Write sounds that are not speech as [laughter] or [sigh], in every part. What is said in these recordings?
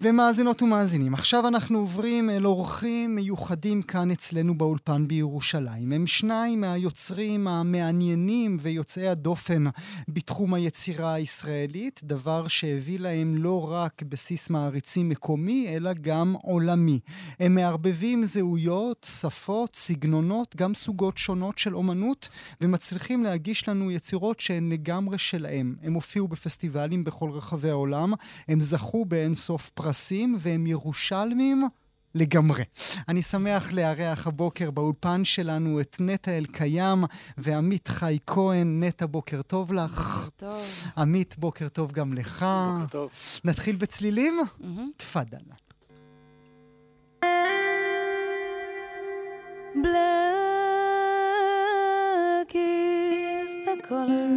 ומאזינות ומאזינים, עכשיו אנחנו עוברים אל אורחים מיוחדים כאן אצלנו באולפן בירושלים. הם שניים מהיוצרים המעניינים ויוצאי הדופן בתחום היצירה הישראלית, דבר שהביא להם לא רק בסיס מעריצים מקומי, אלא גם עולמי. הם מערבבים זהויות, שפות, סגנונות, גם סוגות שונות של אומנות, ומצליחים להגיש לנו יצירות שהן לגמרי שלהם. הם הופיעו בפסטיבלים בכל רחבי העולם, הם זכו באין סוף פרסים. והם ירושלמים לגמרי. אני שמח לארח הבוקר באולפן שלנו את נטע אלקיים ועמית חי כהן. נטע, בוקר טוב לך. בוקר טוב. עמית, בוקר טוב גם לך. בוקר טוב. נתחיל בצלילים? תפאדל. Black is the color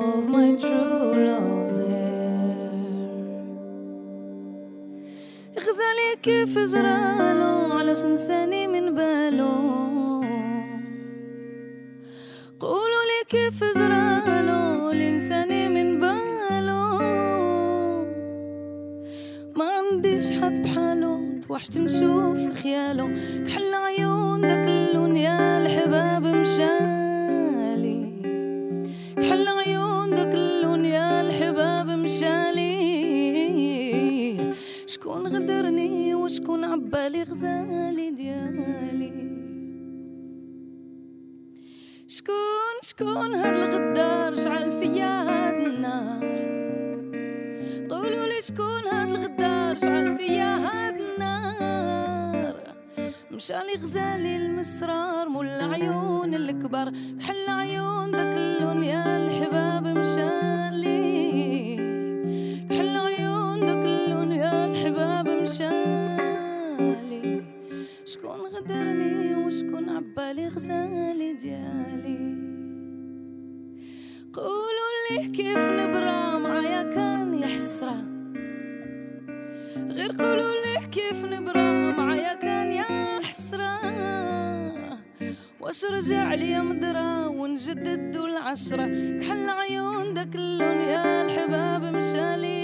of my true love's hair. كيف جرالو علاش نساني من بالو قولوا لي كيف جرالو لنساني من بالو ما عنديش حد بحالو توحشت نشوف خيالو كحل عيون داك اللون يا الحباب مشالي عبالي غزالي ديالي. شكون شكون هاد الغدار؟ شعل فيا هاد النار. قولوا لي شكون هاد الغدار؟ شعل فيا هاد النار. مشالي غزالي المسرار مول العيون الكبار. كحل عيون داك اللون يا الحباب مشالي شكون غدرني وشكون عبالي غزالي ديالي. قولوا لي كيف نبرى معايا كان يا حسرة. غير قولوا لي كيف نبرى معايا كان يا حسرة. واش رجع لي مدرة ونجدد العشرة. كحل عيون داك اللون يا الحباب مشالي.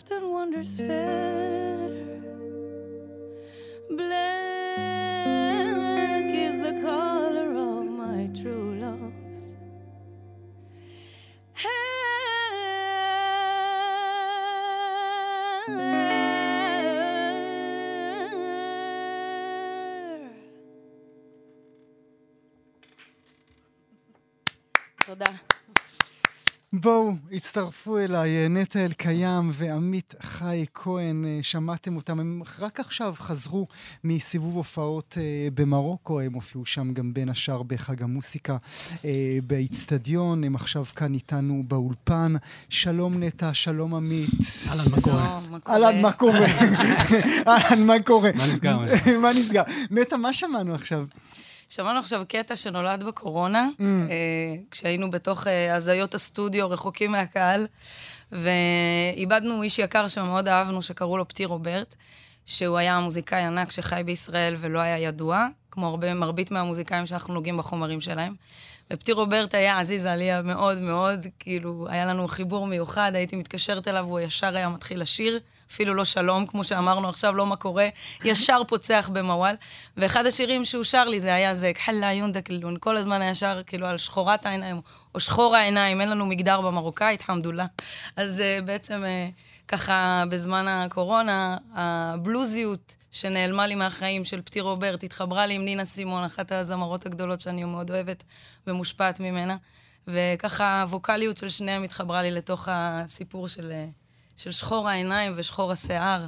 often wonders fair. בואו, הצטרפו אליי נטע אלקיים ועמית חי כהן, אה, שמעתם אותם, הם רק עכשיו חזרו מסיבוב הופעות אה, במרוקו, הם הופיעו שם גם בין השאר בחג המוסיקה אה, באיצטדיון, הם עכשיו כאן איתנו באולפן. שלום נטע, שלום עמית. אהלן, מה קורה? אהלן, מה קורה? [laughs] אהלן, מה קורה? מה נסגר? מה נסגר? נטע, מה שמענו עכשיו? שמענו עכשיו קטע שנולד בקורונה, Mm. אה, כשהיינו בתוך אה, הזיות הסטודיו, רחוקים מהקהל, ואיבדנו איש יקר שמאוד אהבנו, שקראו לו פטי רוברט, שהוא היה מוזיקאי ענק שחי בישראל ולא היה ידוע, כמו הרבה, מרבית מהמוזיקאים שאנחנו נוגעים בחומרים שלהם. ופטי רוברט היה עזיז עליה מאוד מאוד, כאילו, היה לנו חיבור מיוחד, הייתי מתקשרת אליו, הוא ישר היה מתחיל לשיר, אפילו לא שלום, כמו שאמרנו עכשיו, לא מה קורה, ישר פוצח במוואל. ואחד השירים שהוא שר לי זה היה זה, כחלה יונדק לון, כל הזמן היה שר כאילו על שחורת העיניים, או שחור העיניים, אין לנו מגדר במרוקאית, חמדוללה. אז uh, בעצם uh, ככה, בזמן הקורונה, הבלוזיות שנעלמה לי מהחיים של פטי רוברט, התחברה לי עם נינה סימון, אחת הזמרות הגדולות שאני מאוד אוהבת ומושפעת ממנה. וככה הווקאליות של שניהם התחברה לי לתוך הסיפור של, אה, של שחור העיניים ושחור השיער.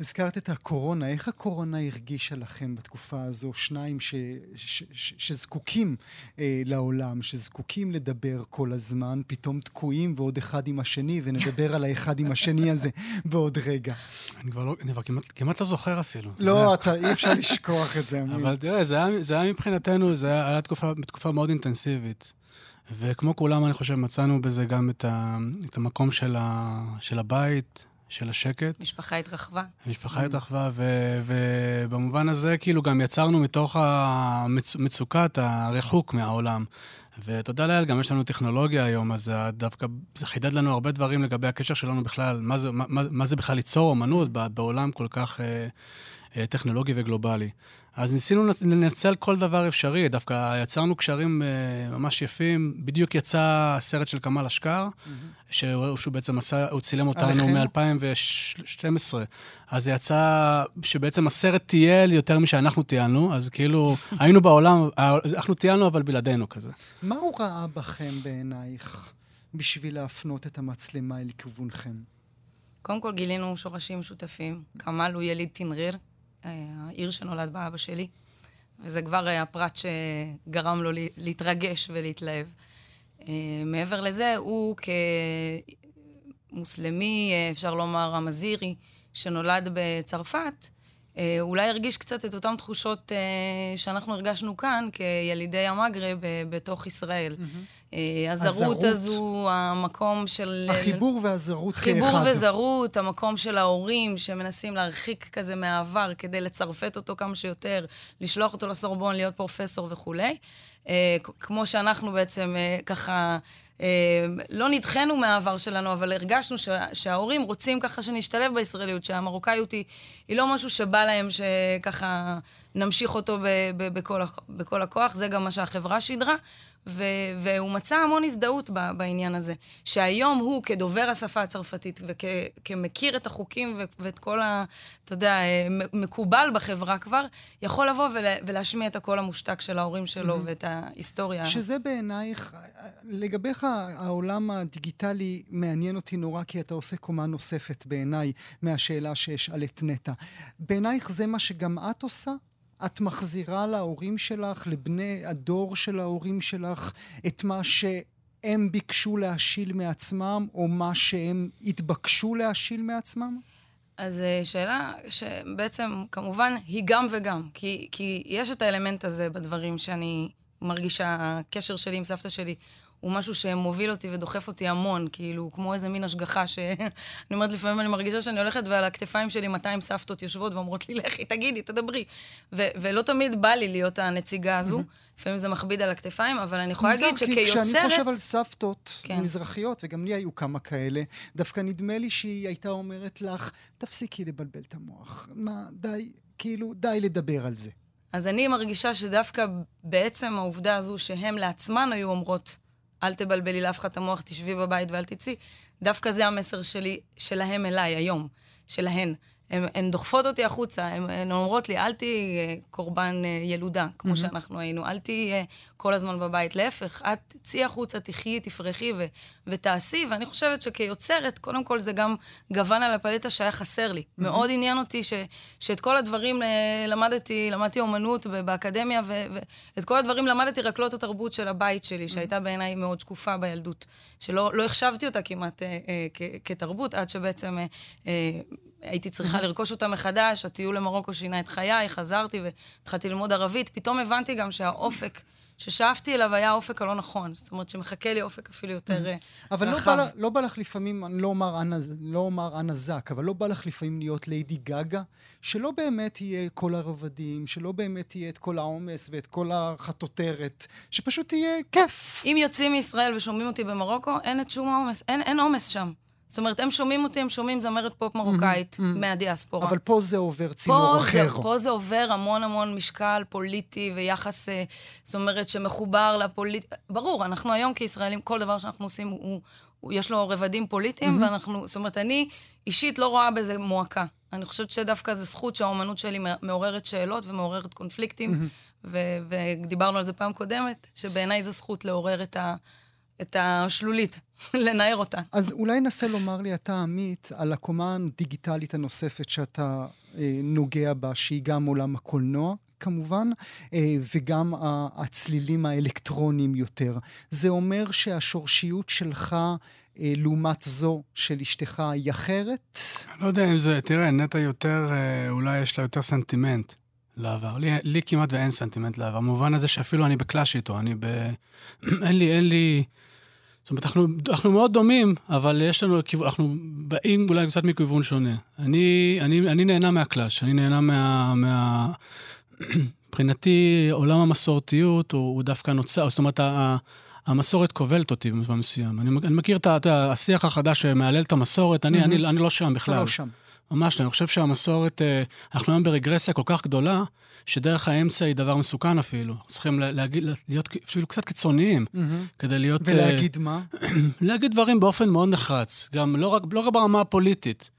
הזכרת את הקורונה, איך הקורונה הרגישה לכם בתקופה הזו, שניים ש, ש, ש, שזקוקים אה, לעולם, שזקוקים לדבר כל הזמן, פתאום תקועים ועוד אחד עם השני, ונדבר על האחד עם השני הזה [laughs] בעוד רגע. אני כבר לא, אני כבר כמעט, כמעט לא זוכר אפילו. לא, אתה, אי אפשר לשכוח את זה. אבל תראה, זה היה, זה היה מבחינתנו, זה היה, היה תקופה, תקופה מאוד אינטנסיבית. וכמו כולם, אני חושב, מצאנו בזה גם את, ה, את המקום של, ה, של הבית, של השקט. משפחה התרחבה. המשפחה התרחבה, ו- ובמובן הזה, כאילו, גם יצרנו מתוך המצוקת הריחוק מהעולם. ותודה לאל, גם יש לנו טכנולוגיה היום, אז דווקא, זה חידד לנו הרבה דברים לגבי הקשר שלנו בכלל, מה זה, מה, מה זה בכלל ליצור אומנות בעולם כל כך אה, טכנולוגי וגלובלי. אז ניסינו לנצל כל דבר אפשרי, דווקא יצרנו קשרים uh, ממש יפים. בדיוק יצא הסרט של כמאל אשכר, mm-hmm. שהוא, שהוא בעצם עשה, הוא צילם אותנו מ-2012. אז זה יצא שבעצם הסרט טייל יותר משאנחנו טיילנו, אז כאילו [laughs] היינו בעולם, אנחנו טיילנו אבל בלעדינו כזה. מה הוא ראה בכם בעינייך בשביל להפנות את המצלמה אל כיוונכם? קודם כל גילינו שורשים משותפים. כמאל הוא יליד תנריר, העיר שנולד בה אבא שלי, וזה כבר היה פרט שגרם לו להתרגש ולהתלהב. מעבר לזה, הוא כמוסלמי, אפשר לומר המזירי, שנולד בצרפת, אולי הרגיש קצת את אותן תחושות שאנחנו הרגשנו כאן כילידי המגרב בתוך ישראל. Mm-hmm. הזרות הזו, המקום של... החיבור והזרות כאחד. חיבור וזרות, המקום של ההורים שמנסים להרחיק כזה מהעבר כדי לצרפת אותו כמה שיותר, לשלוח אותו לסורבון, להיות פרופסור וכולי. כמו שאנחנו בעצם ככה... לא נדחינו מהעבר שלנו, אבל הרגשנו שה, שההורים רוצים ככה שנשתלב בישראליות, שהמרוקאיות היא, היא לא משהו שבא להם שככה נמשיך אותו ב, ב, בכל, בכל הכוח, זה גם מה שהחברה שידרה. ו- והוא מצא המון הזדהות ב- בעניין הזה. שהיום הוא, כדובר השפה הצרפתית וכמכיר את החוקים ו- ואת כל ה... אתה יודע, מקובל בחברה כבר, יכול לבוא ול- ולהשמיע את הקול המושתק של ההורים שלו mm-hmm. ואת ההיסטוריה. שזה בעינייך, לגביך העולם הדיגיטלי מעניין אותי נורא, כי אתה עושה קומה נוספת בעיניי מהשאלה שאשאל את נטע. בעינייך זה מה שגם את עושה? את מחזירה להורים שלך, לבני הדור של ההורים שלך, את מה שהם ביקשו להשיל מעצמם, או מה שהם התבקשו להשיל מעצמם? אז שאלה שבעצם, כמובן, היא גם וגם. כי, כי יש את האלמנט הזה בדברים שאני מרגישה, הקשר שלי עם סבתא שלי הוא משהו שמוביל אותי ודוחף אותי המון, כאילו, כמו איזה מין השגחה שאני [laughs] אומרת, לפעמים אני מרגישה שאני הולכת ועל הכתפיים שלי 200 סבתות יושבות ואומרות לי, לכי, תגידי, תדברי. ו- ולא תמיד בא לי להיות הנציגה הזו. לפעמים זה מכביד על הכתפיים, אבל אני יכולה להגיד שכיוצרת... כשאני חושב על סבתות כן. מזרחיות, וגם לי היו כמה כאלה, דווקא נדמה לי שהיא הייתה אומרת לך, תפסיקי לבלבל את המוח. מה, די, כאילו, די לדבר על זה. אז אני מרגישה שדווקא בעצם העובדה הזו שהן לעצמן היו אומרות, אל תבלבלי לאף אחד את המוח, תשבי בבית ואל תצאי. דווקא זה המסר שלי, שלהם אליי היום, שלהן. הן, הן דוחפות אותי החוצה, הן, הן אומרות לי, אל תהיי אה, קורבן אה, ילודה, כמו mm-hmm. שאנחנו היינו, אל תהיי אה, כל הזמן בבית. להפך, את צאי החוצה, תחי, תפרחי ו, ותעשי, ואני חושבת שכיוצרת, קודם כל זה גם גוון על הפלטה שהיה חסר לי. Mm-hmm. מאוד עניין אותי ש, שאת כל הדברים למדתי, למדתי אומנות באקדמיה, ואת כל הדברים למדתי רק לא את התרבות של הבית שלי, שהייתה בעיניי מאוד שקופה בילדות, שלא לא החשבתי אותה כמעט אה, אה, כתרבות, עד שבעצם... אה, אה, הייתי צריכה לרכוש אותה מחדש, הטיול למרוקו שינה את חיי, חזרתי והתחלתי ללמוד ערבית. פתאום הבנתי גם שהאופק ששאפתי אליו היה האופק הלא נכון. זאת אומרת שמחכה לי אופק אפילו יותר רחב. אבל לא בא, לא בא לך לפעמים, אני לא אומר אנה, לא זק, אבל לא בא לך לפעמים להיות ליידי גגה, שלא באמת יהיה כל הרבדים, שלא באמת יהיה את כל העומס ואת כל החטוטרת, שפשוט יהיה כיף. אם יוצאים מישראל ושומעים אותי במרוקו, אין את שום העומס, אין עומס שם. זאת אומרת, הם שומעים אותי, הם שומעים זמרת פופ מרוקאית mm-hmm, mm-hmm. מהדיאספורה. אבל פה זה עובר צינור פה אחר. זה, פה זה עובר המון המון משקל פוליטי ויחס, אה, זאת אומרת, שמחובר לפוליט... ברור, אנחנו היום כישראלים, כל דבר שאנחנו עושים, הוא, הוא, יש לו רבדים פוליטיים, mm-hmm. ואנחנו, זאת אומרת, אני אישית לא רואה בזה מועקה. אני חושבת שדווקא זו זכות שהאומנות שלי מעוררת שאלות ומעוררת קונפליקטים, mm-hmm. ו- ודיברנו על זה פעם קודמת, שבעיניי זו זכות לעורר את, ה- את השלולית. [laughs] לנער אותה. אז אולי נסה לומר לי אתה, עמית, על הקומה הדיגיטלית הנוספת שאתה אה, נוגע בה, שהיא גם עולם הקולנוע. כמובן, אה, וגם הצלילים האלקטרוניים יותר. זה אומר שהשורשיות שלך אה, לעומת זו של אשתך היא אחרת? אני לא יודע אם זה, תראה, נטע יותר, אה, אולי יש לה יותר סנטימנט לעבר. לי, לי כמעט ואין סנטימנט לעבר. במובן הזה שאפילו אני ב clash איתו, אני ב... [clears throat] אין לי, אין לי... זאת אומרת, אנחנו, אנחנו מאוד דומים, אבל יש לנו, אנחנו באים אולי קצת מכיוון שונה. אני, אני, אני נהנה מה clash, אני נהנה מה... מה... [clears throat] מבחינתי, עולם המסורתיות הוא, הוא דווקא נוצר, זאת אומרת, המסורת כובלת אותי במובן מסוים. אני, אני מכיר את השיח החדש שמהלל את המסורת, אני, mm-hmm. אני, אני לא שם בכלל. לא שם. ממש, אני חושב שהמסורת, אה, אנחנו היום ברגרסיה כל כך גדולה, שדרך האמצע היא דבר מסוכן אפילו. צריכים להגיד, להיות אפילו קצת קיצוניים, mm-hmm. כדי להיות... ולהגיד uh, מה? [clears throat] להגיד דברים באופן מאוד נחרץ, גם לא רק, לא רק ברמה הפוליטית.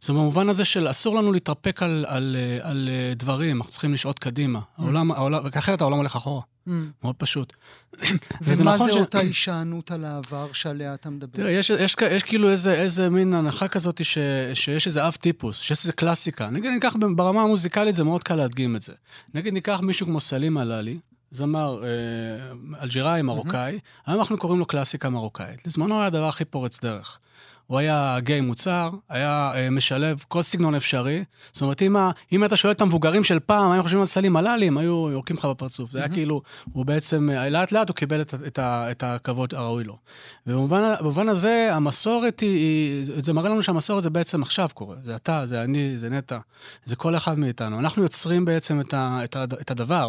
זה במובן הזה של אסור לנו להתרפק על, על, על, על אה, דברים, אנחנו צריכים לשעוט קדימה. Mm-hmm. העולם, העולם, אחרת העולם הולך אחורה. Mm. מאוד פשוט. [clears throat] ומה נכון זה ש... אותה [clears throat] הישענות על העבר שעליה אתה מדבר? תראה, יש, יש, יש כאילו איזה, איזה מין הנחה כזאת ש, שיש איזה אב טיפוס, שיש איזה קלאסיקה. נגיד, ניקח ברמה המוזיקלית, זה מאוד קל להדגים את זה. נגיד, ניקח מישהו כמו סלים עללי, זמר אה, אלג'יראי, מרוקאי, mm-hmm. היום אנחנו קוראים לו קלאסיקה מרוקאית. לזמנו היה הדבר הכי פורץ דרך. הוא היה גיי מוצר, היה אה, משלב כל סגנון אפשרי. זאת אומרת, אם, ה, אם אתה שואל את המבוגרים של פעם, היו חושבים על סלים הלאלי, הם היו יורקים לך בפרצוף. זה היה כאילו, הוא בעצם, אה, לאט לאט הוא קיבל את, את, את הכבוד הראוי לו. ובמובן הזה, המסורת היא, היא, זה מראה לנו שהמסורת זה בעצם עכשיו קורה. זה אתה, זה אני, זה נטע, זה כל אחד מאיתנו. אנחנו יוצרים בעצם את, ה, את, ה, את הדבר.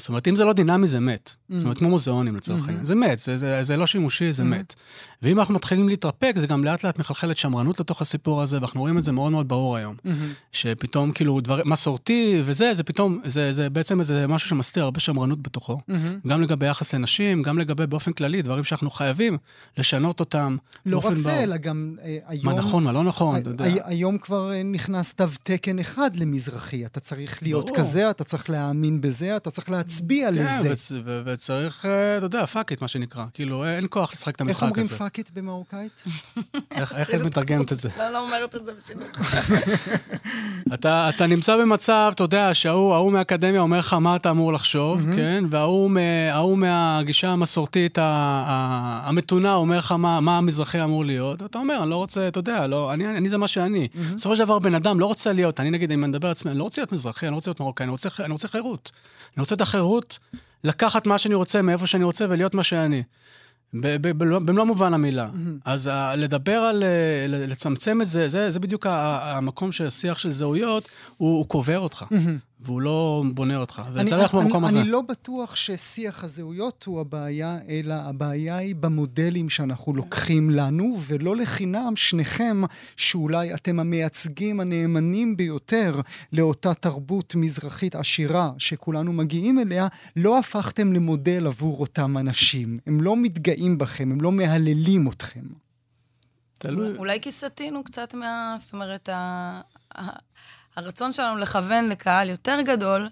זאת אומרת, אם זה לא דינמי, זה מת. Mm-hmm. זאת אומרת, כמו מוזיאונים לצורך העניין. Mm-hmm. זה מת, זה, זה, זה לא שימושי, זה mm-hmm. מת. ואם אנחנו מתחילים להתרפק, זה גם לאט לאט מחלחלת שמרנות לתוך הסיפור הזה, ואנחנו רואים את זה מאוד מאוד ברור היום. Mm-hmm. שפתאום, כאילו, דבר מסורתי וזה, זה פתאום, זה, זה בעצם איזה משהו שמסתיר הרבה שמרנות בתוכו. Mm-hmm. גם לגבי יחס לנשים, גם לגבי באופן כללי, דברים שאנחנו חייבים לשנות אותם. לא רק זה, אלא גם אה, היום... מה נכון, מה לא נכון, אתה יודע. היום כבר אה, נכנס תו תקן אחד למזרחי. אתה צריך להיות כזה, אתה צריך להאמין בזה, אתה צריך להצביע כן, לזה. כן, וצריך, אה, אתה יודע, fuck it, מה שנקרא. כאילו, אין כוח לשחק את המשחק הזה. איך אומרים fuck it במרוקאית? [laughs] איך את מתרגמת את זה? לא, לא אומרת את זה בשידור. [laughs] אתה נמצא במצב, אתה יודע, שההוא מהאקדמיה אומר לך מה אתה אמור לחשוב, כן? וההוא מהגישה המסורתית המתונה אומר לך מה המזרחי אמור להיות. אתה אומר, אני לא רוצה, אתה יודע, לא, אני זה מה שאני. בסופו של דבר, בן אדם לא רוצה להיות, אני נגיד, אם אני מדבר על עצמי, אני לא רוצה להיות מזרחי, אני לא רוצה להיות מרוקאי, אני רוצה חירות. אני רוצה את החירות לקחת מה שאני רוצה מאיפה שאני רוצה ולהיות מה שאני. במלוא מובן המילה. Mm-hmm. אז uh, לדבר על, uh, לצמצם את זה, זה, זה בדיוק המקום של שיח של זהויות, הוא, הוא קובר אותך. Mm-hmm. והוא לא בונה אותך, וצריך במקום הזה. אני לא בטוח ששיח הזהויות הוא הבעיה, אלא הבעיה היא במודלים שאנחנו לוקחים לנו, ולא לחינם שניכם, שאולי אתם המייצגים הנאמנים ביותר לאותה תרבות מזרחית עשירה שכולנו מגיעים אליה, לא הפכתם למודל עבור אותם אנשים. הם לא מתגאים בכם, הם לא מהללים אתכם. תלוי. אולי כי סטינו קצת מה... זאת אומרת, הרצון שלנו לכוון לקהל יותר גדול,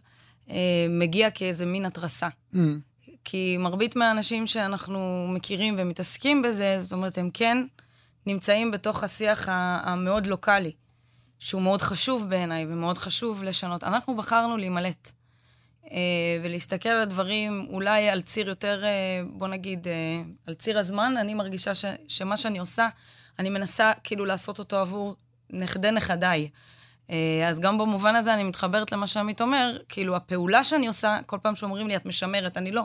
אה, מגיע כאיזה מין התרסה. Mm. כי מרבית מהאנשים שאנחנו מכירים ומתעסקים בזה, זאת אומרת, הם כן נמצאים בתוך השיח המאוד לוקאלי, שהוא מאוד חשוב בעיניי ומאוד חשוב לשנות. אנחנו בחרנו להימלט. אה, ולהסתכל על הדברים אולי על ציר יותר, אה, בוא נגיד, אה, על ציר הזמן, אני מרגישה ש, שמה שאני עושה, אני מנסה כאילו לעשות אותו עבור נכדי נכדיי. אה, אז גם במובן הזה אני מתחברת למה שעמית אומר, כאילו הפעולה שאני עושה, כל פעם שאומרים לי, את משמרת, אני לא.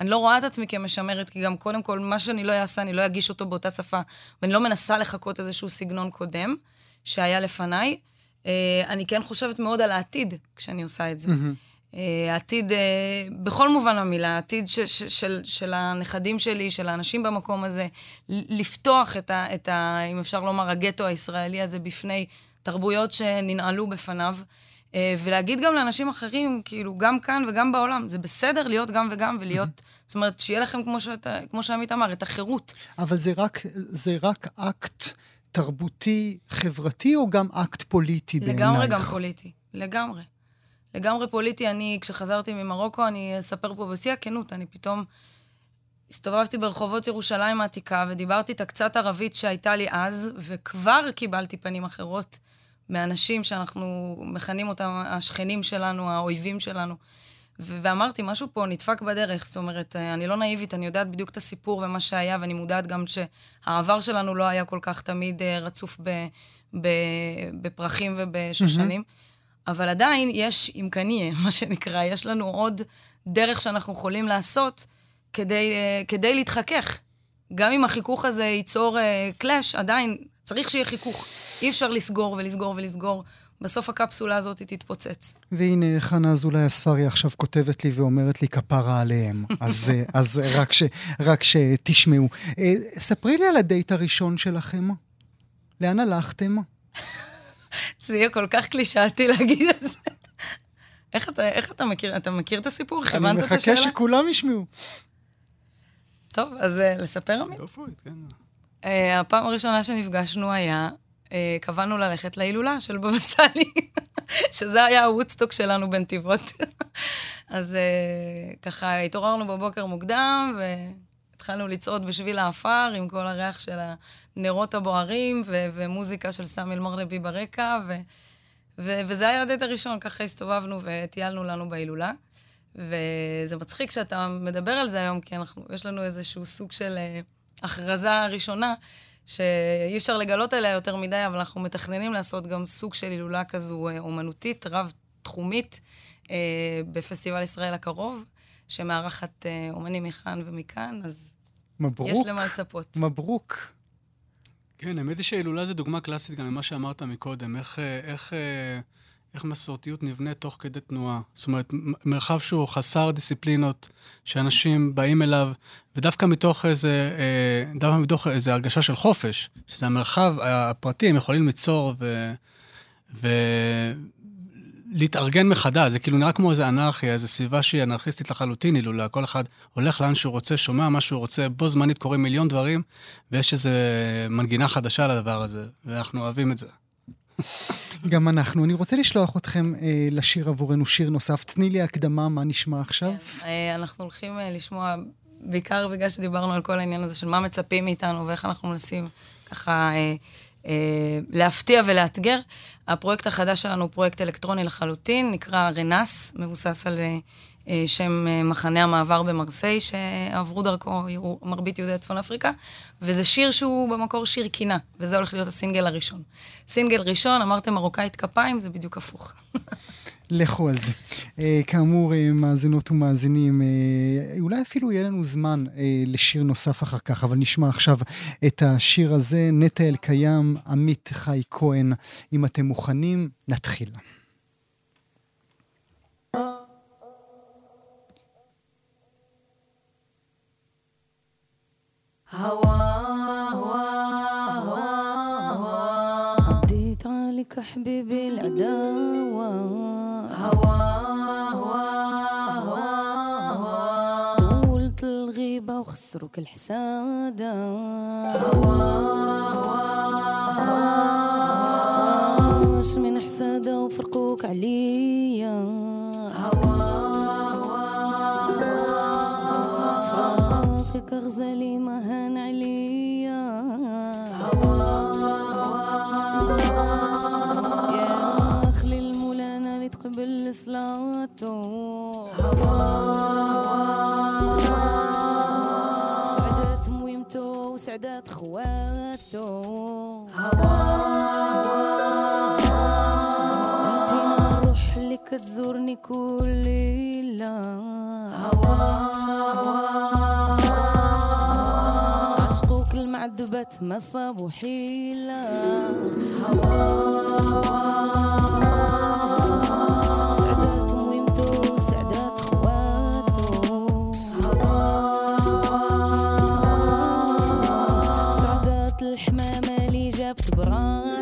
אני לא רואה את עצמי כמשמרת, כי גם קודם כל, מה שאני לא אעשה, אני לא אגיש אותו באותה שפה, ואני לא מנסה לחקות איזשהו סגנון קודם שהיה לפניי. אה, אני כן חושבת מאוד על העתיד כשאני עושה את זה. אה, העתיד, בכל מובן המילה, העתיד ש, ש, של, של הנכדים שלי, של האנשים במקום הזה, לפתוח את ה, את ה... אם אפשר לומר, הגטו הישראלי הזה בפני תרבויות שננעלו בפניו, אה, ולהגיד גם לאנשים אחרים, כאילו, גם כאן וגם בעולם, זה בסדר להיות גם וגם ולהיות, זאת אומרת, שיהיה לכם, כמו, שאתה, כמו שעמית אמר, את החירות. אבל זה רק, זה רק אקט תרבותי, חברתי, או גם אקט פוליטי בעינייך? לגמרי גם פוליטי, לגמרי. לגמרי פוליטי. אני, כשחזרתי ממרוקו, אני אספר פה בשיא הכנות, אני פתאום הסתובבתי ברחובות ירושלים העתיקה ודיברתי את הקצת ערבית שהייתה לי אז, וכבר קיבלתי פנים אחרות מאנשים שאנחנו מכנים אותם השכנים שלנו, האויבים שלנו. ו- ואמרתי, משהו פה נדפק בדרך, זאת אומרת, אה, אני לא נאיבית, אני יודעת בדיוק את הסיפור ומה שהיה, ואני מודעת גם שהעבר שלנו לא היה כל כך תמיד אה, רצוף ב- ב- בפרחים ובשושנים. אבל עדיין יש אימקניה, [laughs] מה שנקרא, יש לנו עוד דרך שאנחנו יכולים לעשות כדי, אה, כדי להתחכך. גם אם החיכוך הזה ייצור קלאש, עדיין צריך שיהיה חיכוך. אי אפשר לסגור ולסגור ולסגור. בסוף הקפסולה הזאת תתפוצץ. והנה, חנה אזולאי הספרי עכשיו כותבת לי ואומרת לי כפרה עליהם. [laughs] אז, אה, אז רק, ש, רק שתשמעו. אה, ספרי לי על הדייט הראשון שלכם. לאן הלכתם? [laughs] זה יהיה כל כך קלישאתי להגיד את זה. איך אתה, איך אתה מכיר, אתה מכיר את הסיפור? אני כיוונת את מחכה השאלה? שכולם ישמעו. טוב, אז אה, לספר, עמית? Uh, הפעם הראשונה שנפגשנו היה, uh, קבענו ללכת להילולה של בבא סאלי, [laughs] שזה היה הוודסטוק שלנו בנתיבות. [laughs] אז uh, ככה התעוררנו בבוקר מוקדם, והתחלנו לצעוד בשביל העפר עם כל הריח של הנרות הבוערים, ו- ומוזיקה של סמי אל-מרלבי ברקע, ו- ו- וזה היה הדייט הראשון, ככה הסתובבנו וטיילנו לנו בהילולה. וזה מצחיק שאתה מדבר על זה היום, כי אנחנו, יש לנו איזשהו סוג של הכרזה ראשונה, שאי אפשר לגלות עליה יותר מדי, אבל אנחנו מתכננים לעשות גם סוג של הילולה כזו uh, אומנותית, רב-תחומית, uh, בפסטיבל ישראל הקרוב, שמארחת uh, אומנים מכאן ומכאן, אז מברוק. יש למה לצפות. מברוק. כן, האמת היא שהילולה זה דוגמה קלאסית גם ממה שאמרת מקודם, איך, אה, איך, אה, איך מסורתיות נבנית תוך כדי תנועה. זאת אומרת, מרחב שהוא חסר דיסציפלינות, שאנשים באים אליו, ודווקא מתוך איזה, אה, דווקא מתוך איזו הרגשה של חופש, שזה המרחב הפרטי, הם יכולים ליצור ו... ו... להתארגן מחדש, זה כאילו נראה כמו איזה אנרכיה, איזו סביבה שהיא אנרכיסטית לחלוטין, הילולה. כל אחד הולך לאן שהוא רוצה, שומע מה שהוא רוצה, בו זמנית קורים מיליון דברים, ויש איזו מנגינה חדשה לדבר הזה, ואנחנו אוהבים את זה. גם אנחנו. אני רוצה לשלוח אתכם אה, לשיר עבורנו שיר נוסף. תני לי הקדמה, מה נשמע עכשיו? אה, אנחנו הולכים אה, לשמוע, בעיקר בגלל שדיברנו על כל העניין הזה של מה מצפים מאיתנו ואיך אנחנו מנסים ככה אה, אה, להפתיע ולאתגר. הפרויקט החדש שלנו הוא פרויקט אלקטרוני לחלוטין, נקרא רנס, מבוסס על אה, אה, שם אה, מחנה המעבר במרסיי, שעברו דרכו יראו- מרבית יהודי צפון אפריקה, וזה שיר שהוא במקור שיר קינה, וזה הולך להיות הסינגל הראשון. סינגל ראשון, אמרתם מרוקאית כפיים, זה בדיוק הפוך. [laughs] לכו על זה. אה, כאמור, אה, מאזינות ומאזינים, אה, אולי אפילו יהיה לנו זמן אה, לשיר נוסף אחר כך, אבל נשמע עכשיו את השיר הזה, נטע אלקיים, עמית חי כהן. אם אתם מוכנים, נתחיל. هواه هواه عديت عليك حبيبي العداوة. هواه هواه طولت الغيبة وخسروك الحسادة. هواه واش من حسادة وفرقوك عليا. هواه فراقك غزالي مهان كل صلاته سعدت مويمته وسعدت خواته. أنت روح لك تزورني كل ليلة. عشقوك المعذبات ما صابو حيلة. هوا اللي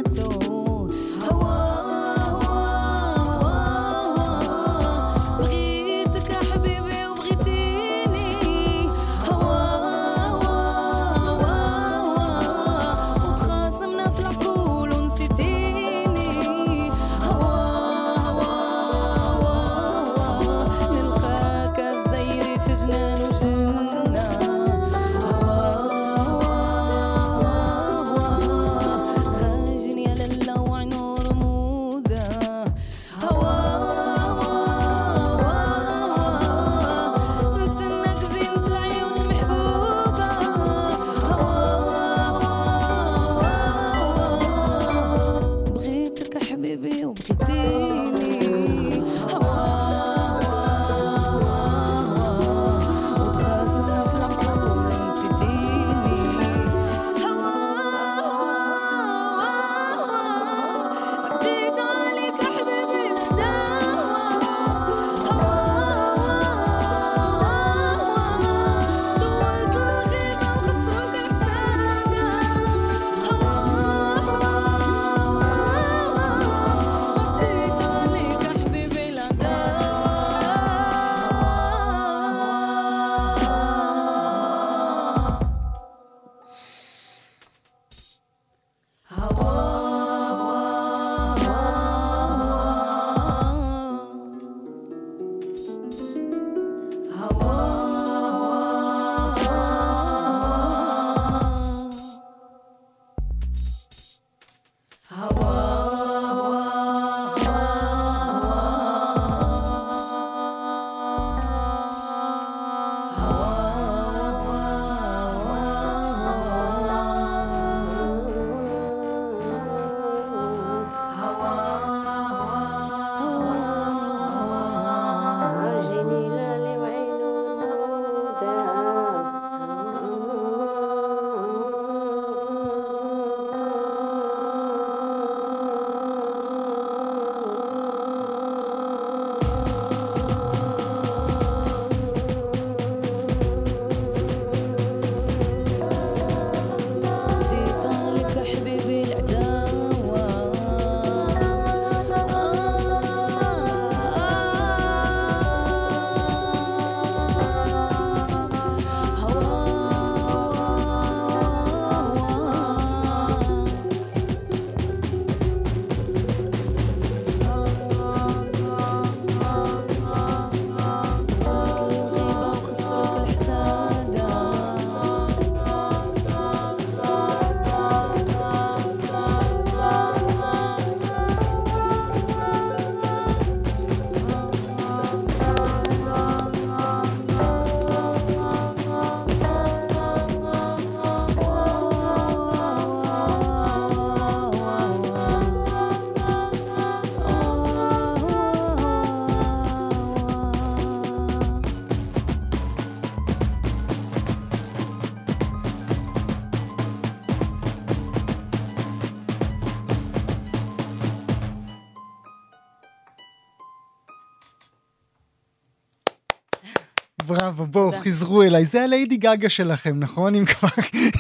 בראבו, בואו. חזרו אליי. זה הליידי גגה שלכם, נכון? אם כבר,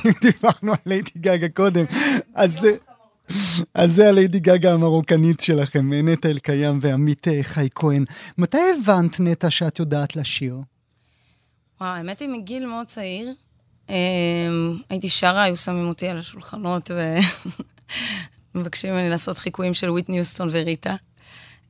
אם דיברנו על ליידי גגה קודם. אז זה... אז זה הליידי גגה המרוקנית שלכם, נטע אלקיים ועמית אה, חי כהן. מתי הבנת, נטע, שאת יודעת לשיר? וואו, האמת היא מגיל מאוד צעיר. אמ, הייתי שרה, היו שמים אותי על השולחנות ומבקשים [laughs] ממני לעשות חיקויים של וויטני יוסטון וריטה.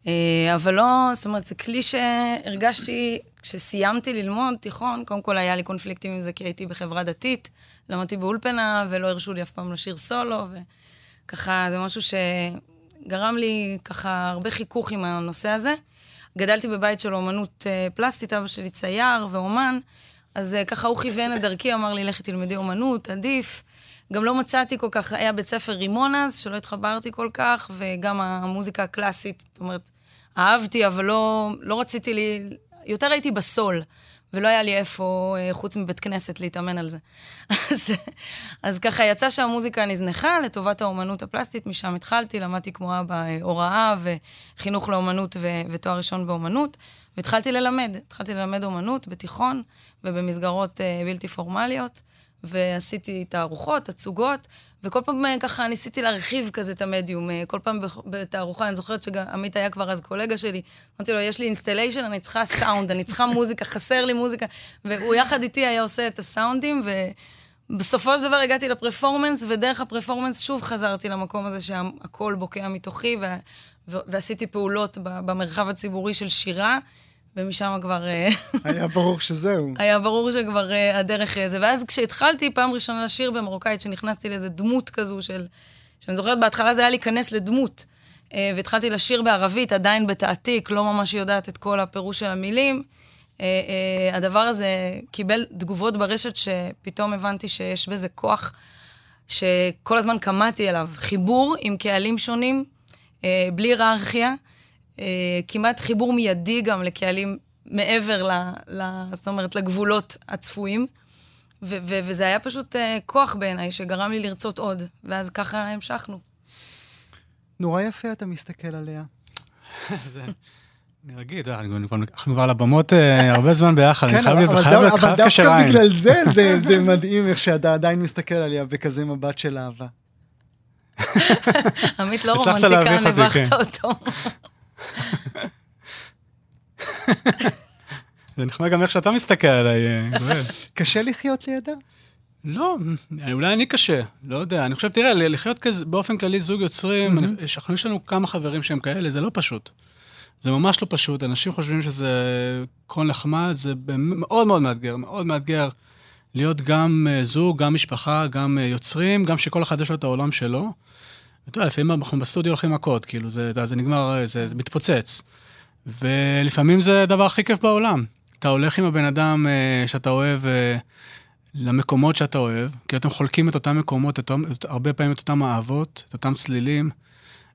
אה, אבל לא, זאת אומרת, זה כלי שהרגשתי, כשסיימתי ללמוד תיכון, קודם כל היה לי קונפליקטים עם זה, כי הייתי בחברה דתית, למדתי באולפנה, ולא הרשו לי אף פעם לשיר סולו, וככה, זה משהו שגרם לי ככה הרבה חיכוך עם הנושא הזה. גדלתי בבית של אומנות אה, פלסטית, אבא שלי צייר ואומן, אז אה, ככה הוא כיוון את דרכי, אמר לי, לכי תלמדי אומנות, עדיף. גם לא מצאתי כל כך, היה בית ספר רימון אז, שלא התחברתי כל כך, וגם המוזיקה הקלאסית, זאת אומרת, אהבתי, אבל לא, לא רציתי לי, יותר הייתי בסול. ולא היה לי איפה, אה, חוץ מבית כנסת, להתאמן על זה. [laughs] אז, אז ככה יצא שהמוזיקה נזנחה לטובת האומנות הפלסטית, משם התחלתי, למדתי כמו אבא אה, הוראה וחינוך לאומנות ו- ותואר ראשון באומנות, והתחלתי ללמד. התחלתי ללמד אומנות בתיכון ובמסגרות uh, בלתי פורמליות, ועשיתי תערוכות, תצוגות, וכל פעם אה, ככה ניסיתי להרחיב כזה את המדיום. אה, כל פעם בתערוכה, אני זוכרת שעמית היה כבר אז קולגה שלי, אמרתי לו, יש לי installation, אני צריכה סאונד, אני צריכה מוזיקה, חסר לי מוזיקה. והוא יחד איתי היה עושה את הסאונדים, ובסופו של דבר הגעתי לפרפורמנס, ודרך הפרפורמנס שוב חזרתי למקום הזה שהכל בוקע מתוכי, ו... ועשיתי פעולות במרחב הציבורי של שירה. ומשם כבר... אה, [laughs] היה ברור שזהו. היה ברור שכבר uh, הדרך זה. ואז כשהתחלתי פעם ראשונה לשיר במרוקאית, שנכנסתי לאיזה דמות כזו של... שאני זוכרת, בהתחלה זה היה להיכנס לדמות. Uh, והתחלתי לשיר בערבית, עדיין בתעתיק, לא ממש יודעת את כל הפירוש של המילים. Uh, uh, הדבר הזה קיבל תגובות ברשת שפתאום הבנתי שיש בזה כוח שכל הזמן קמאתי אליו. חיבור עם קהלים שונים, uh, בלי היררכיה. אה, כמעט חיבור מיידי גם לקהלים מעבר, ל, ל, זאת אומרת, לגבולות הצפויים. ו- ו- וזה היה פשוט uh, כוח בעיניי, שגרם לי לרצות עוד, ואז ככה המשכנו. נורא יפה אתה מסתכל עליה. [laughs] אני רגיל, אנחנו כבר על הבמות אה, הרבה זמן ביחד, אני כן, חייב אבל דווקא בגלל [laughs] זה, זה מדהים איך שאתה עדיין מסתכל עליה בכזה מבט של אהבה. [laughs] עמית לא רומנטיקה, נבחת כן. אותו. זה נחמד גם איך שאתה מסתכל עליי, אה, גואל. קשה לחיות לידה? לא, אולי אני קשה, לא יודע. אני חושב, תראה, לחיות כזה, באופן כללי זוג יוצרים, יש לנו כמה חברים שהם כאלה, זה לא פשוט. זה ממש לא פשוט, אנשים חושבים שזה קרון נחמד, זה מאוד מאוד מאתגר, מאוד מאתגר להיות גם אה, זוג, גם משפחה, גם אה, יוצרים, גם שכל אחד יש לו את העולם שלו. אתה יודע, לפעמים אנחנו בסטודיו הולכים מכות, כאילו, זה, זה נגמר, זה, זה מתפוצץ. ולפעמים זה הדבר הכי כיף בעולם. אתה הולך עם הבן אדם uh, שאתה אוהב uh, למקומות שאתה אוהב, כי אתם חולקים את אותם מקומות, את, את, הרבה פעמים את אותם אהבות, את אותם צלילים,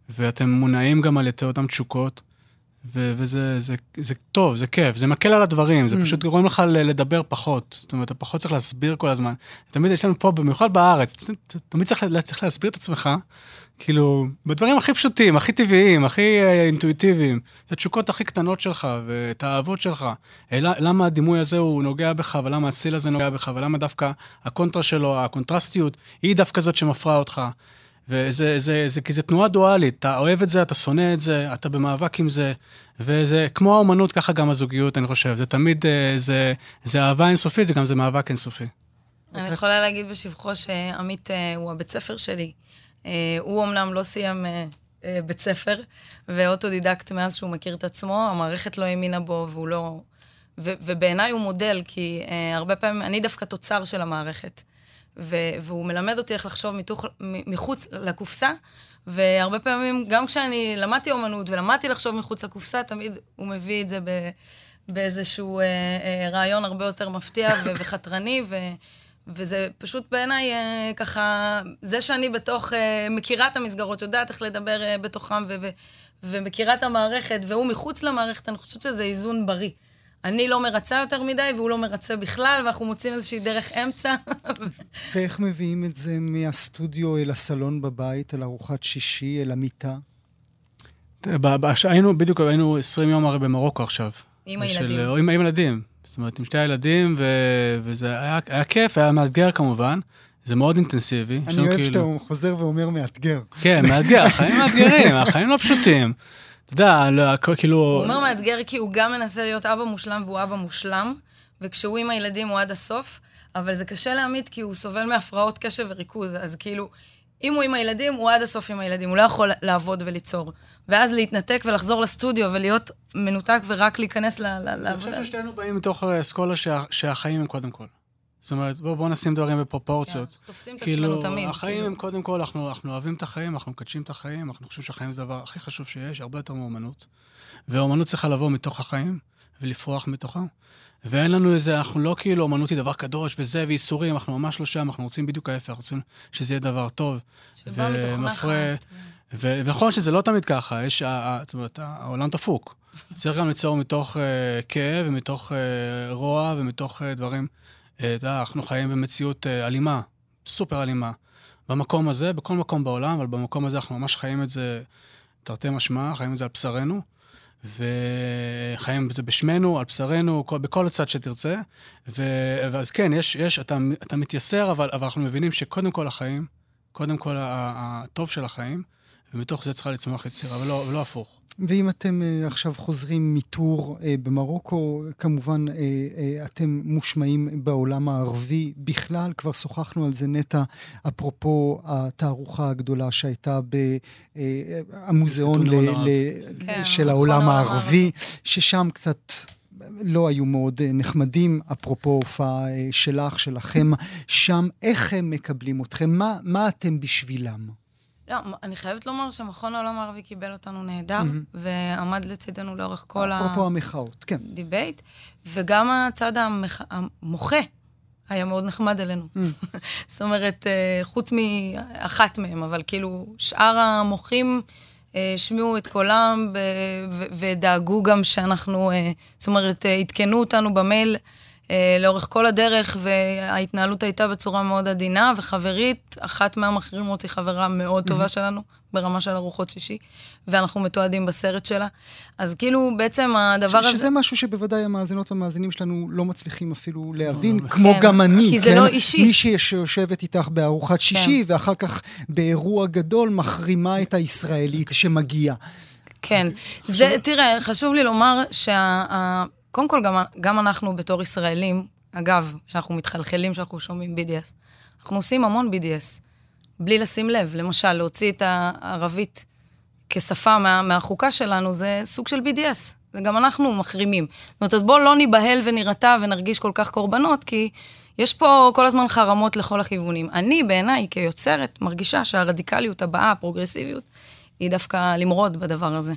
ואתם מונעים גם על ידי אותם תשוקות. ו- וזה זה, זה טוב, זה כיף, זה מקל על הדברים, זה mm. פשוט גורם לך לדבר פחות. זאת אומרת, אתה פחות צריך להסביר כל הזמן. תמיד יש לנו פה, במיוחד בארץ, תמיד צריך, צריך להסביר את עצמך, כאילו, בדברים הכי פשוטים, הכי טבעיים, הכי אה, אינטואיטיביים. את התשוקות הכי קטנות שלך ואת האהבות שלך. אה, למה הדימוי הזה הוא נוגע בך, ולמה הציל הזה נוגע בך, ולמה דווקא הקונטרה שלו, הקונטרסטיות, היא דווקא זאת שמפרה אותך. וזה, זה, זה, כי זה תנועה דואלית, אתה אוהב את זה, אתה שונא את זה, אתה במאבק עם זה, וזה כמו האומנות, ככה גם הזוגיות, אני חושב. זה תמיד, אה, זה, זה אהבה אינסופית, זה גם זה מאבק אינסופי. אני יכולה להגיד בשבחו שעמית הוא הבית ספר שלי. אה, הוא אמנם לא סיים אה, אה, בית ספר, ואוטודידקט מאז שהוא מכיר את עצמו, המערכת לא האמינה בו, והוא לא... ו- ובעיניי הוא מודל, כי uh, הרבה פעמים, אני דווקא תוצר של המערכת. ו- והוא מלמד אותי איך לחשוב מתוך, מחוץ לקופסה, והרבה פעמים, גם כשאני למדתי אומנות ולמדתי לחשוב מחוץ לקופסה, תמיד הוא מביא את זה ב- באיזשהו uh, uh, רעיון הרבה יותר מפתיע ו- וחתרני, ו- וזה פשוט בעיניי אה, ככה, זה שאני בתוך, אה, מכירה את המסגרות, יודעת איך לדבר אה, בתוכם ו- ו- ומכירה את המערכת, והוא מחוץ למערכת, אני חושבת שזה איזון בריא. אני לא מרצה יותר מדי, והוא לא מרצה בכלל, ואנחנו מוצאים איזושהי דרך אמצע. [laughs] ואיך מביאים את זה מהסטודיו אל הסלון בבית, אל ארוחת שישי, אל המיטה? היינו, בדיוק היינו 20 יום הרי במרוקו עכשיו. עם הילדים. עם הילדים. זאת אומרת, עם שתי הילדים, ו... וזה היה, היה כיף, היה מאתגר כמובן. זה מאוד אינטנסיבי. אני אוהב כאילו... שאתה חוזר ואומר מאתגר. כן, מאתגר, החיים מאתגרים, [laughs] החיים לא פשוטים. אתה יודע, לא, כאילו... הוא אומר מאתגר כי הוא גם מנסה להיות אבא מושלם והוא אבא מושלם, וכשהוא עם הילדים הוא עד הסוף, אבל זה קשה להעמיד כי הוא סובל מהפרעות קשב וריכוז, אז כאילו, אם הוא עם הילדים, הוא עד הסוף עם הילדים, הוא לא יכול לעבוד וליצור. ואז להתנתק ולחזור לסטודיו ולהיות מנותק ורק להיכנס לעבודה. אני חושב ששתינו באים מתוך אסכולה שהחיים הם קודם כל. זאת אומרת, בואו בוא נשים דברים בפרופורציות. כן, תופסים את כאילו, עצמנו תמיד. החיים כאילו. הם קודם כל, אנחנו, אנחנו אוהבים את החיים, אנחנו מקדשים את החיים, אנחנו חושבים שהחיים זה הדבר הכי חשוב שיש, הרבה יותר מאומנות. ואומנות צריכה לבוא מתוך החיים ולפרוח מתוכם. ואין לנו איזה, אנחנו לא כאילו, אומנות היא דבר קדוש וזה, ואיסורים, אנחנו ממש לא שם, אנחנו רוצים בדיוק ההפך, רוצים שזה יהיה דבר טוב. שבא מתוך. נחת. ונכון שזה לא תמיד ככה, יש, זאת אומרת, העולם דפוק. [laughs] צריך גם ליצור מתוך uh, כאב ומתוך uh, רוע ומתוך uh, דברים. אתה יודע, אנחנו חיים במציאות אלימה, סופר אלימה. במקום הזה, בכל מקום בעולם, אבל במקום הזה אנחנו ממש חיים את זה תרתי משמע, חיים את זה על בשרנו, וחיים את זה בשמנו, על בשרנו, כל, בכל הצד שתרצה. ו, ואז כן, יש, יש, אתה, אתה מתייסר, אבל, אבל אנחנו מבינים שקודם כל החיים, קודם כל הטוב של החיים, ומתוך זה צריכה לצמוח יצירה, ולא, ולא הפוך. ואם אתם uh, עכשיו חוזרים מטור uh, במרוקו, כמובן uh, uh, אתם מושמעים בעולם הערבי בכלל, כבר שוחחנו על זה נטע, אפרופו התערוכה הגדולה שהייתה במוזיאון הערבי. כן, של העולם הערבי, ששם קצת... לא היו מאוד נחמדים, אפרופו הופעה שלך, שלכם, שם, איך הם מקבלים אתכם? מה, מה אתם בשבילם? לא, אני חייבת לומר שמכון העולם הערבי קיבל אותנו נהדר, מהמם. ועמד לצידנו לאורך כל ה... אפרופו המחאות, כן. debate, וגם הצד המח... המוחה היה מאוד נחמד אלינו. [laughs] זאת אומרת, אה, חוץ מאחת מהם, אבל כאילו, שאר המוחים אה, השמיעו את קולם ו- ודאגו גם שאנחנו, אה, זאת אומרת, עדכנו אותנו במייל לאורך כל הדרך, וההתנהלות הייתה בצורה מאוד עדינה וחברית. אחת מהמחרימות היא חברה מאוד טובה שלנו, ברמה של ארוחות שישי, ואנחנו מתועדים בסרט שלה. אז כאילו, בעצם הדבר הזה... שזה משהו שבוודאי המאזינות והמאזינים שלנו לא מצליחים אפילו להבין, כמו כן, גם אני, כי זה כן? לא אישי. מישהי שיושבת איתך בארוחת שישי, ואחר כך באירוע גדול מחרימה את הישראלית שמגיעה. כן. זה, תראה, חשוב לי לומר שה... קודם כל, גם, גם אנחנו בתור ישראלים, אגב, שאנחנו מתחלחלים שאנחנו שומעים BDS, אנחנו עושים המון BDS, בלי לשים לב. למשל, להוציא את הערבית כשפה מה, מהחוקה שלנו, זה סוג של BDS. זה גם אנחנו מחרימים. זאת אומרת, אז בואו לא ניבהל ונירתע ונרגיש כל כך קורבנות, כי יש פה כל הזמן חרמות לכל הכיוונים. אני, בעיניי, כיוצרת, מרגישה שהרדיקליות הבאה, הפרוגרסיביות, היא דווקא למרוד בדבר הזה.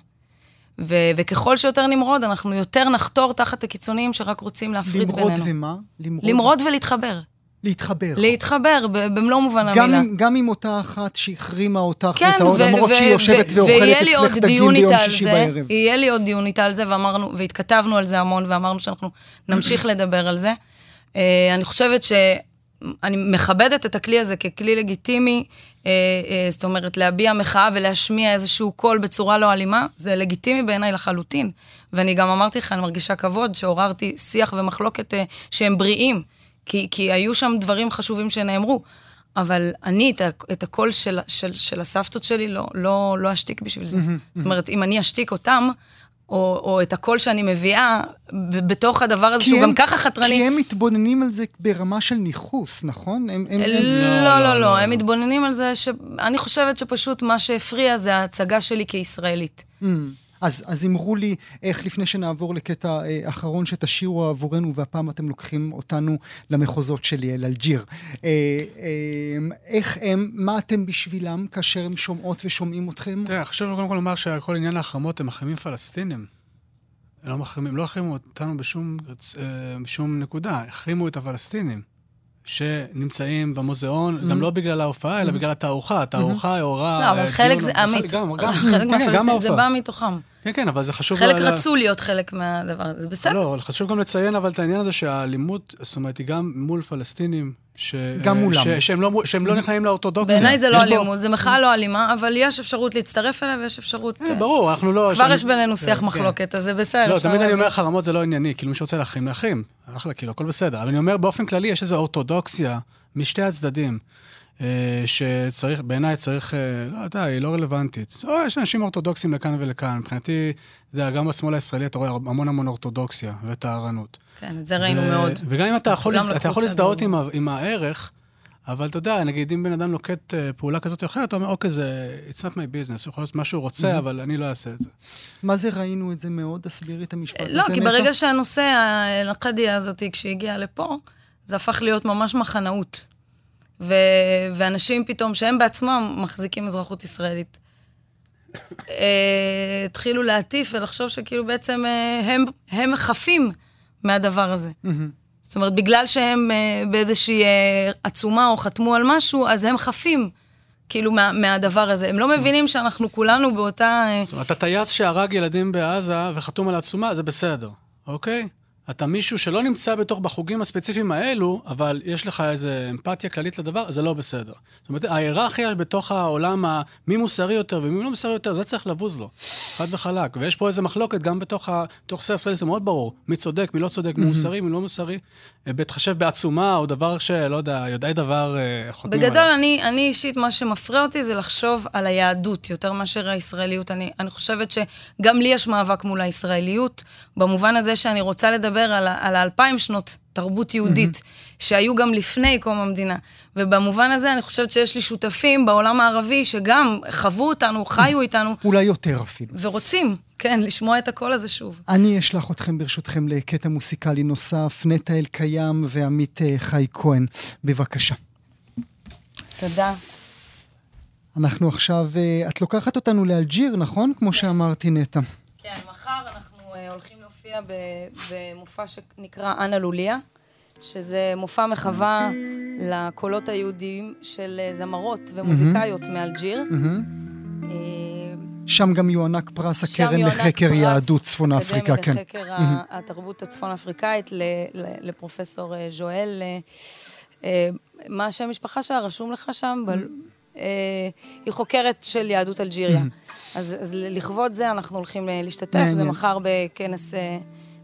ו- וככל שיותר נמרוד, אנחנו יותר נחתור תחת הקיצוניים שרק רוצים להפריד למרוד בינינו. ומה? למרוד. למרוד ולהתחבר. להתחבר. להתחבר במלוא מובן גם המילה. גם עם אותה אחת שהחרימה אותך, כן, ואת ו- למרות ו- שהיא יושבת ו- ואוכלת אצלך דגים ביום שישי זה, בערב. יהיה לי עוד דיון איתה על זה, ואמרנו, והתכתבנו על זה המון, ואמרנו שאנחנו נמשיך לדבר על זה. אה, אני חושבת ש... אני מכבדת את הכלי הזה ככלי לגיטימי, אה, אה, זאת אומרת, להביע מחאה ולהשמיע איזשהו קול בצורה לא אלימה, זה לגיטימי בעיניי לחלוטין. ואני גם אמרתי לך, אני מרגישה כבוד שעוררתי שיח ומחלוקת אה, שהם בריאים, כי, כי היו שם דברים חשובים שנאמרו. אבל אני את, את הקול של, של, של הסבתות שלי לא, לא, לא אשתיק בשביל זה. זאת אומרת, אם אני אשתיק אותם, או, או את הקול שאני מביאה בתוך הדבר הזה, שהוא הם- גם ככה חתרני. כי הם מתבוננים על זה ברמה של ניכוס, נכון? הם, הם, הם... לא, לא, לא, לא, לא, לא. הם מתבוננים על זה ש... אני חושבת שפשוט מה שהפריע זה ההצגה שלי כישראלית. Mm. אז, אז אמרו לי איך לפני שנעבור לקטע אה, אחרון שתשאירו עבורנו, והפעם אתם לוקחים אותנו למחוזות שלי, אל אלג'יר. אה, אה, איך הם, מה אתם בשבילם כאשר הם שומעות ושומעים אתכם? תראה, חשוב קודם כל לומר שכל עניין ההחרמות הם מחרימים פלסטינים. לא מחרימים, לא החרימו אותנו בשום, אה, בשום נקודה, החרימו את הפלסטינים. שנמצאים במוזיאון, גם לא בגלל ההופעה, אלא בגלל התערוכה. התערוכה העורה... לא, אבל אה, חלק זה עמית. גם, גם. חלק מהפלסטינים, זה. בא מתוכם. כן, כן, אבל זה חשוב... חלק ל- רצו להיות חלק מהדבר הזה, זה בסדר. לא, אבל חשוב גם לציין אבל את העניין הזה שהאלימות, זאת אומרת, היא גם מול פלסטינים. ש... גם מולם. ש... שהם, לא, שהם לא נכנעים לאורתודוקסיה. בעיניי זה לא יש בו- אלימות, זה מחאה לא אלימה, אבל יש אפשרות להצטרף אליה ויש אפשרות... אה, אה, ברור, אנחנו לא... כבר שאני- יש בינינו כן, שיח כן. מחלוקת, אז זה בסדר. לא, תמיד אני. אומר חרמות זה לא ענייני, כאילו מי שרוצה להחרים, להחרים. אחלה, כאילו, הכל בסדר. אבל אני אומר, באופן כללי, יש איזו אורתודוקסיה משתי הצדדים, אה, שצריך, בעיניי צריך, אה, לא יודע, היא לא רלוונטית. או, יש אנשים אורתודוקסים לכאן ולכאן. מבחינתי, אתה יודע, גם בשמאל הישראלי אתה רואה המון המון אורתודוקסיה וטהרנות. כן, את זה ראינו ו- מאוד. וגם אם אתה יכול, אתה יכול להזדהות. עם, עם הערך, אבל אתה יודע, נגיד אם בן אדם נוקט אה, פעולה כזאת או אחרת, אתה אומר, אוקיי, זה, it's not my business, יכול להיות מה שהוא רוצה, אבל אני לא אעשה את זה. מה זה ראינו את זה מאוד? תסבירי את המשפט הזה, לא, כי. ברגע שהנושא, האלקדיה הזאת, כשהיא הגיעה לפה, זה הפך להיות ממש מחנאות. ו... ואנשים פתאום, שהם בעצמם מחזיקים אזרחות ישראלית, אה, התחילו להטיף ולחשוב שכאילו בעצם אה, הם, הם חפים מהדבר הזה. זאת אומרת, בגלל שהם אה, באיזושהי עצומה או חתמו על משהו, אז הם חפים, כאילו, מה, מהדבר הזה. הם לא מבינים שאנחנו כולנו באותה... זאת אומרת, אתה טייס שהרג ילדים בעזה וחתום על עצומה, זה בסדר, אוקיי? אתה מישהו שלא נמצא בתוך בחוגים הספציפיים האלו, אבל יש לך איזו אמפתיה כללית לדבר, זה לא בסדר. זאת אומרת, ההיררכיה בתוך העולם, ה- מי מוסרי יותר ומי לא מוסרי יותר, זה צריך לבוז לו, חד וחלק. ויש פה איזו מחלוקת גם בתוך ה... בתוך סר ישראל, זה מאוד ברור. מי צודק, מי לא צודק, מי מוסרי, מי לא מוסרי. בהתחשב בעצומה, או דבר שלא יודע, יודעי דבר אה, חותמים בגדול, עליו. אני, אני אישית, מה שמפריע אותי זה לחשוב על היהדות יותר מאשר הישראליות. אני, אני חושבת שגם לי יש מאבק מול הישראליות, במובן הזה שאני רוצה לדבר על, על האלפיים שנות תרבות יהודית, שהיו גם לפני קום המדינה. ובמובן הזה אני חושבת שיש לי שותפים בעולם הערבי שגם חוו אותנו, חיו איתנו, אולי יותר אפילו. ורוצים, כן, לשמוע את הקול הזה שוב. אני אשלח אתכם ברשותכם לקטע מוסיקלי נוסף, נטע אלקיים ועמית אה, חי כהן. בבקשה. תודה. אנחנו עכשיו, אה, את לוקחת אותנו לאלג'יר, נכון? כמו שאמרתי, נטע. כן, מחר אנחנו uh, הולכים להופיע במופע שנקרא אנה לוליה, שזה מופע מחווה לקולות היהודיים של uh, זמרות ומוזיקאיות מאלג'יר. אה, שם גם יוענק פרס שם הקרן יוענק לחקר פרס יהדות צפון אפריקה, כן. אקדמי לחקר התרבות הצפון אפריקאית לפרופסור אה, ז'ואל. אה, אה, מה השם המשפחה שלה? רשום לך שם? אה, היא חוקרת של יהדות אלג'יריה. אז, אז לכבוד זה אנחנו הולכים אה, להשתתף, זה מחר בכנס... אה,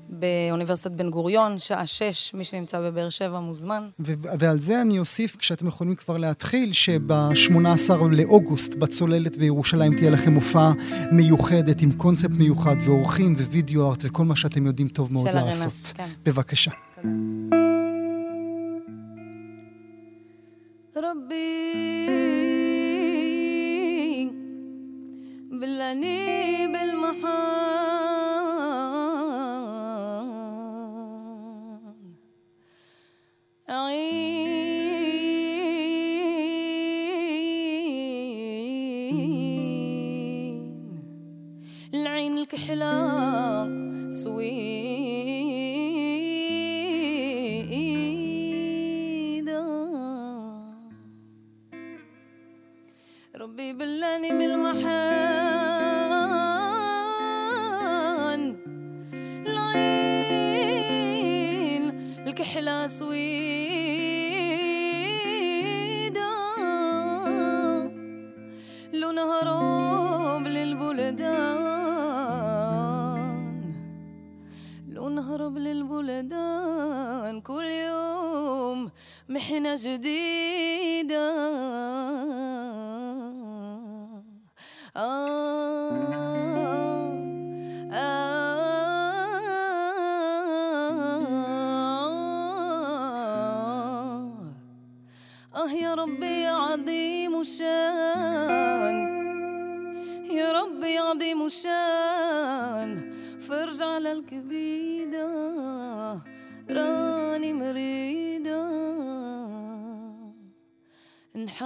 באוניברסיטת בן גוריון, שעה שש, מי שנמצא בבאר שבע מוזמן. ו- ועל זה אני אוסיף, כשאתם יכולים כבר להתחיל, שב-18 לאוגוסט בצוללת בירושלים תהיה לכם הופעה מיוחדת עם קונספט מיוחד ואורחים ווידאו ארט וכל מה שאתם יודעים טוב מאוד של לעשות. של הרמס, כן. בבקשה. תודה. بلاني بالمحال. عين. العين الكحلة je dis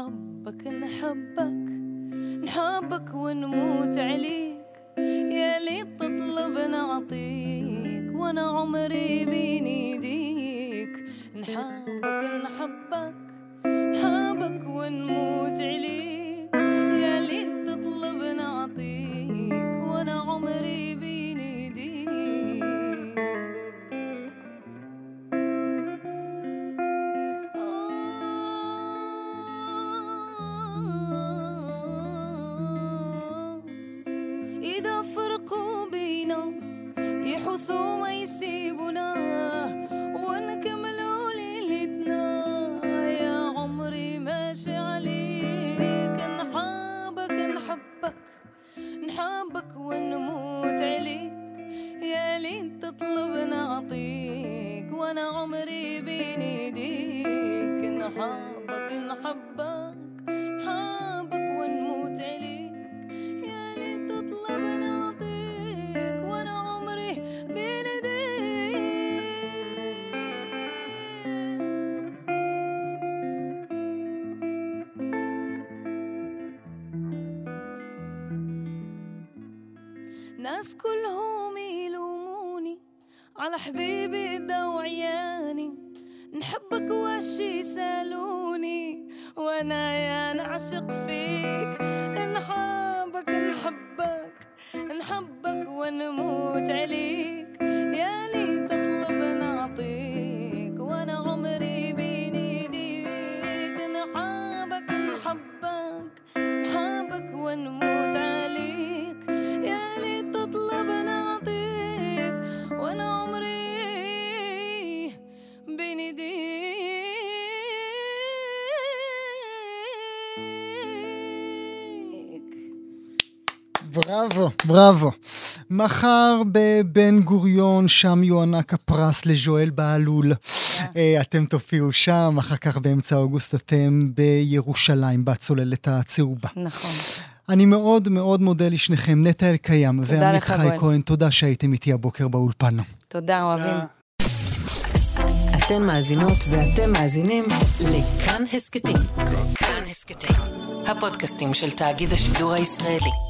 نحبك نحبك نحبك ونموت عليك. يا لي تطلب نعطيك وأنا عمري بين ايديك نحبك نحبك نحبك ونموت عليك. يا لي تطلب نعطيك وأنا عمري يحسوا ما يسيبونا ونكملوا ليلتنا. يا عمري ماشي عليك نحبك نحبك نحبك ونموت عليك. يا لين تطلب نعطيك وأنا عمري بين ايديك نحبك نحبك. ناس كلهم يلوموني على حبيبي ذا وعياني نحبك واش يسألوني؟ وأنا يا نعشق فيك. نحبك نحبك בראבו. מחר בבן גוריון, שם יוענק הפרס לג'ואל בהלול. אה, אתם תופיעו שם, אחר כך באמצע אוגוסט אתם בירושלים, בצוללת הצהובה. נכון. אני מאוד מאוד מודה לשניכם, נטע אלקיים ועמית חי. כהן, תודה שהייתם איתי הבוקר באולפן. תודה, אוהבים. אתן מאזינות ואתם מאזינים לכאן הסכתים. כאן הסכתים, הפודקאסטים של תאגיד השידור הישראלי.